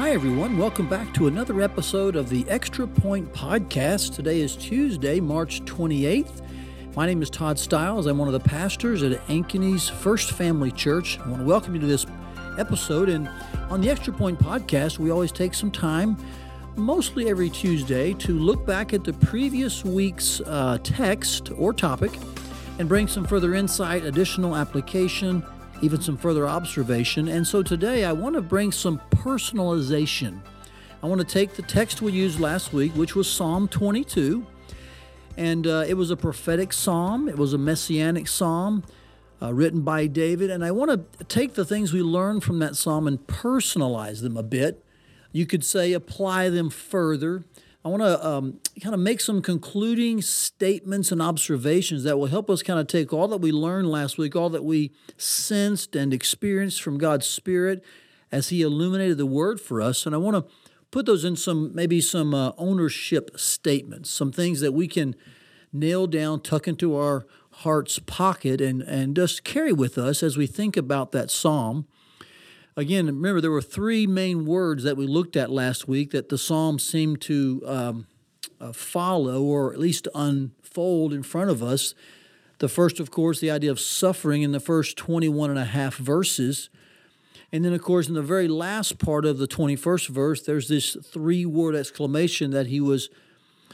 Hi, everyone. Welcome back to another episode of the Extra Point Podcast. Today is Tuesday, March 28th. My name is Todd Stiles. I'm one of the pastors at Ankeny's First Family Church. I want to welcome you to this episode. And on the Extra Point Podcast, we always take some time, mostly every Tuesday, to look back at the previous week's uh, text or topic and bring some further insight, additional application, even some further observation. And so today I want to bring some personalization. I want to take the text we used last week, which was Psalm 22, and uh, it was a prophetic psalm, it was a messianic psalm. Uh, written by David, and I want to take the things we learned from that psalm and personalize them a bit. You could say apply them further. I want to um, kind of make some concluding statements and observations that will help us kind of take all that we learned last week, all that we sensed and experienced from God's Spirit as He illuminated the Word for us. And I want to put those in some, maybe some uh, ownership statements, some things that we can nail down, tuck into our heart's pocket, and, and just carry with us as we think about that psalm. Again, remember, there were three main words that we looked at last week that the psalm seemed to um, uh, follow or at least unfold in front of us. The first, of course, the idea of suffering in the first 21 and a half verses. And then, of course, in the very last part of the 21st verse, there's this three word exclamation that he was,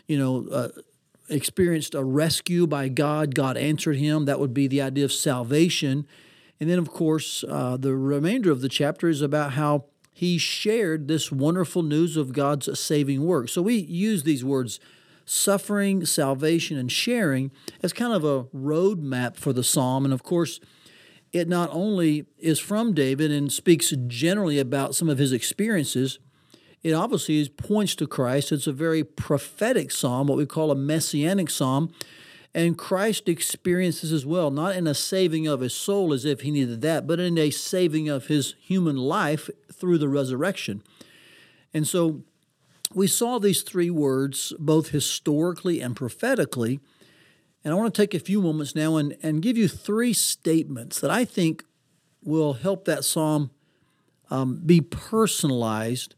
you know, uh, experienced a rescue by God. God answered him. That would be the idea of salvation. And then, of course, uh, the remainder of the chapter is about how he shared this wonderful news of God's saving work. So we use these words suffering, salvation, and sharing as kind of a roadmap for the psalm. And of course, it not only is from David and speaks generally about some of his experiences, it obviously points to Christ. It's a very prophetic psalm, what we call a messianic psalm. And Christ experiences as well, not in a saving of his soul as if he needed that, but in a saving of his human life through the resurrection. And so we saw these three words both historically and prophetically. And I want to take a few moments now and, and give you three statements that I think will help that psalm um, be personalized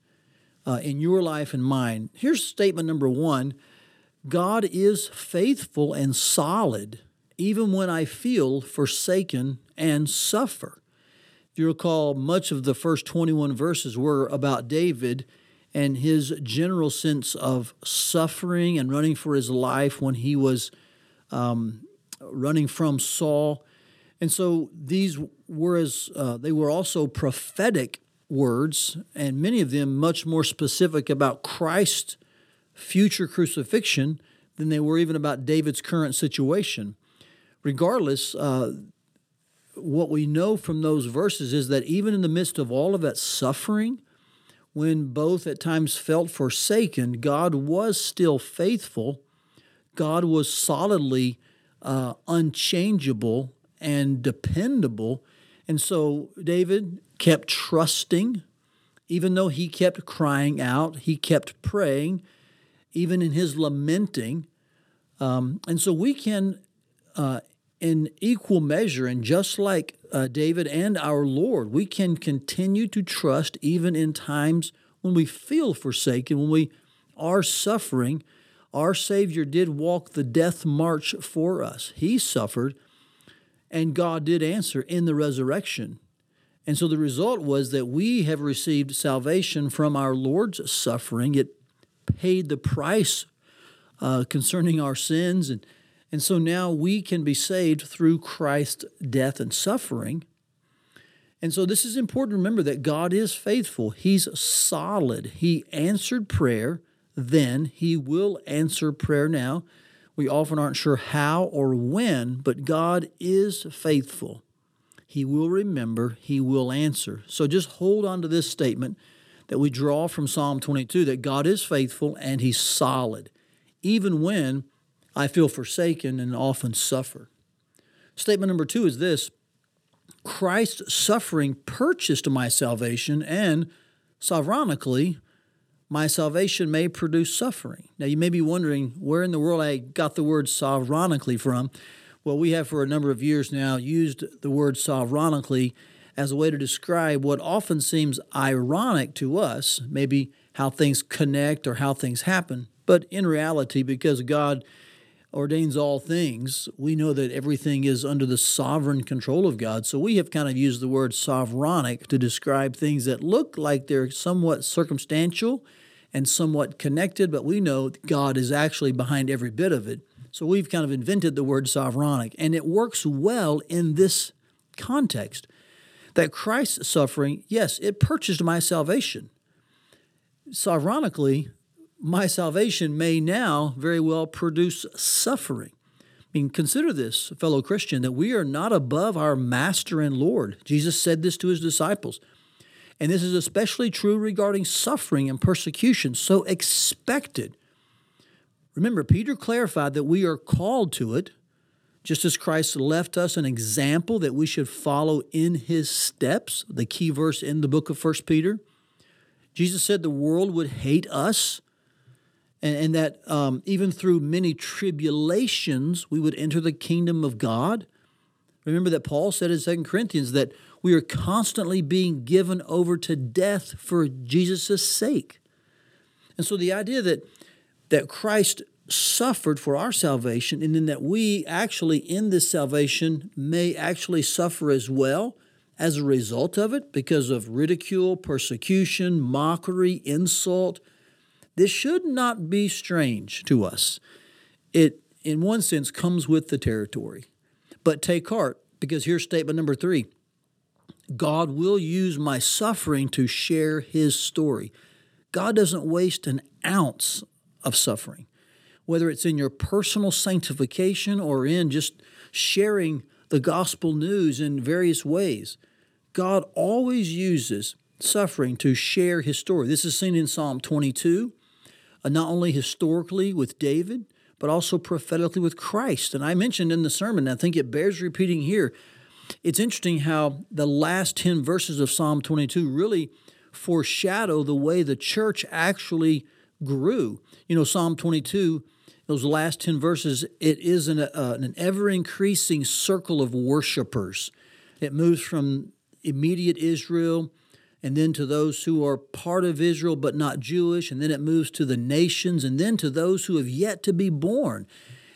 uh, in your life and mine. Here's statement number one God is faithful and solid even when I feel forsaken and suffer. If you recall, much of the first 21 verses were about David and his general sense of suffering and running for his life when he was um, running from Saul. And so these were as uh, they were also prophetic words, and many of them much more specific about Christ's future crucifixion than they were even about David's current situation. Regardless, uh, what we know from those verses is that even in the midst of all of that suffering, when both at times felt forsaken, God was still faithful. God was solidly uh, unchangeable and dependable. And so David kept trusting, even though he kept crying out, he kept praying, even in his lamenting. Um, and so we can, uh, in equal measure, and just like uh, David and our Lord, we can continue to trust even in times when we feel forsaken, when we are suffering. Our Savior did walk the death march for us. He suffered, and God did answer in the resurrection. And so the result was that we have received salvation from our Lord's suffering. It paid the price uh, concerning our sins. And, and so now we can be saved through Christ's death and suffering. And so this is important to remember that God is faithful. He's solid. He answered prayer then, He will answer prayer now. We often aren't sure how or when, but God is faithful. He will remember, He will answer. So just hold on to this statement that we draw from Psalm 22 that God is faithful and He's solid, even when I feel forsaken and often suffer. Statement number two is this Christ's suffering purchased my salvation, and sovereignly, my salvation may produce suffering. Now, you may be wondering where in the world I got the word sovereignly from. Well, we have for a number of years now used the word sovereignly as a way to describe what often seems ironic to us, maybe how things connect or how things happen. But in reality, because God ordains all things, we know that everything is under the sovereign control of God. So we have kind of used the word sovereignic to describe things that look like they're somewhat circumstantial and somewhat connected, but we know God is actually behind every bit of it. So we've kind of invented the word sovereignic, and it works well in this context. That Christ's suffering, yes, it purchased my salvation. So ironically, my salvation may now very well produce suffering. I mean, consider this, fellow Christian, that we are not above our Master and Lord. Jesus said this to his disciples. And this is especially true regarding suffering and persecution, so expected. Remember, Peter clarified that we are called to it, just as Christ left us an example that we should follow in his steps, the key verse in the book of 1 Peter. Jesus said the world would hate us and, and that um, even through many tribulations we would enter the kingdom of God. Remember that Paul said in 2 Corinthians that we are constantly being given over to death for Jesus' sake. And so the idea that that Christ suffered for our salvation, and then that we actually in this salvation may actually suffer as well as a result of it because of ridicule, persecution, mockery, insult, this should not be strange to us. It, in one sense, comes with the territory. But take heart, because here's statement number three God will use my suffering to share his story. God doesn't waste an ounce of suffering, whether it's in your personal sanctification or in just sharing the gospel news in various ways. God always uses suffering to share his story. This is seen in Psalm 22 uh, not only historically with David, but also prophetically with Christ. And I mentioned in the sermon, I think it bears repeating here. It's interesting how the last 10 verses of Psalm 22 really foreshadow the way the church actually grew. You know, Psalm 22, those last 10 verses, it is an, uh, an ever increasing circle of worshipers. It moves from immediate Israel and then to those who are part of Israel but not Jewish, and then it moves to the nations, and then to those who have yet to be born.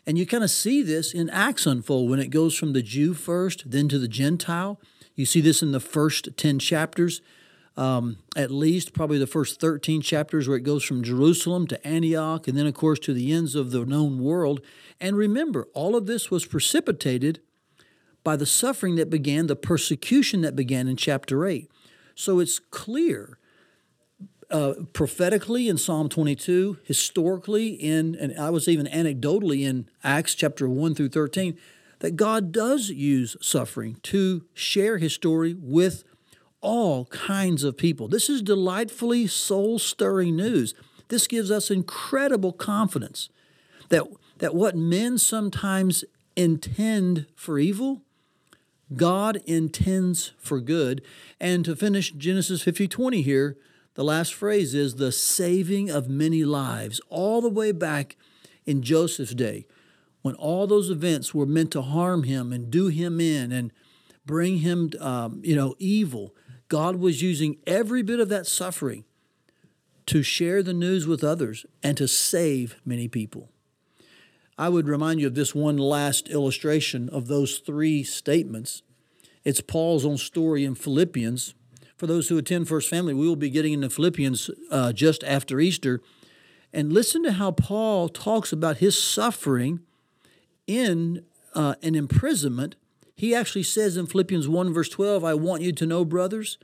And you kind of see this in Acts unfold when it goes from the Jew first, then to the Gentile. You see this in the first 10 chapters, um, at least probably the first 13 chapters, where it goes from Jerusalem to Antioch, and then, of course, to the ends of the known world. And remember, all of this was precipitated by the suffering that began, the persecution that began in chapter 8. So it's clear uh, prophetically in Psalm 22, historically in, and I was even anecdotally in Acts chapter 1 through 13, that God does use suffering to share his story with all kinds of people. This is delightfully soul stirring news. This gives us incredible confidence that, that what men sometimes intend for evil, God intends for good. And to finish Genesis 50 20 here, the last phrase is the saving of many lives, all the way back in Joseph's day, when all those events were meant to harm him and do him in and bring him, um, you know, evil. God was using every bit of that suffering to share the news with others and to save many people. I would remind you of this one last illustration of those three statements. It's Paul's own story in Philippians. For those who attend First Family, we will be getting into Philippians uh, just after Easter. And listen to how Paul talks about his suffering in uh, an imprisonment. He actually says in Philippians 1, verse 12, I want you to know, brothers,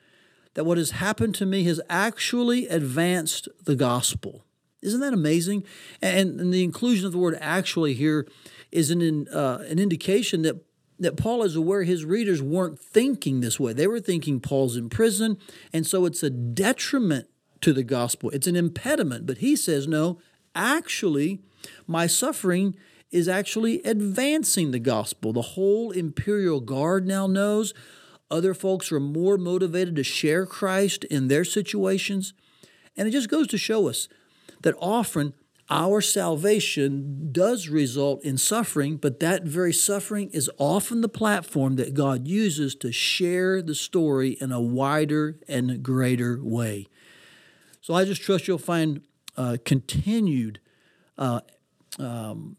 that what has happened to me has actually advanced the gospel. Isn't that amazing? And, and the inclusion of the word actually here is an, uh, an indication that, that Paul is aware his readers weren't thinking this way. They were thinking Paul's in prison, and so it's a detriment to the gospel. It's an impediment. But he says, no, actually, my suffering is actually advancing the gospel. The whole imperial guard now knows. Other folks are more motivated to share Christ in their situations. And it just goes to show us that often our salvation does result in suffering, but that very suffering is often the platform that God uses to share the story in a wider and greater way. So I just trust you'll find uh, continued uh, um,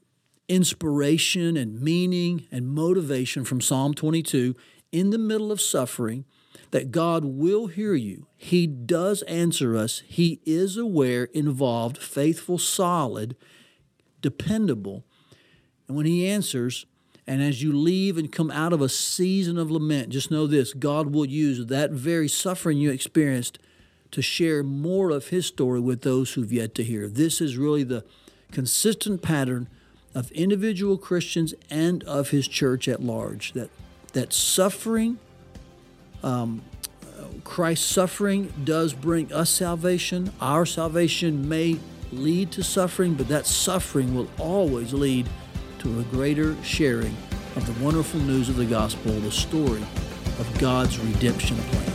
inspiration and meaning and motivation from Psalm 22 in the middle of suffering that God will hear you. He does answer us. He is aware, involved, faithful, solid, dependable. And when He answers, and as you leave and come out of a season of lament, just know this God will use that very suffering you experienced to share more of His story with those who've yet to hear. This is really the consistent pattern of individual Christians and of His church at large that, that suffering um, Christ's suffering does bring us salvation. Our salvation may lead to suffering, but that suffering will always lead to a greater sharing of the wonderful news of the gospel, the story of God's redemption plan.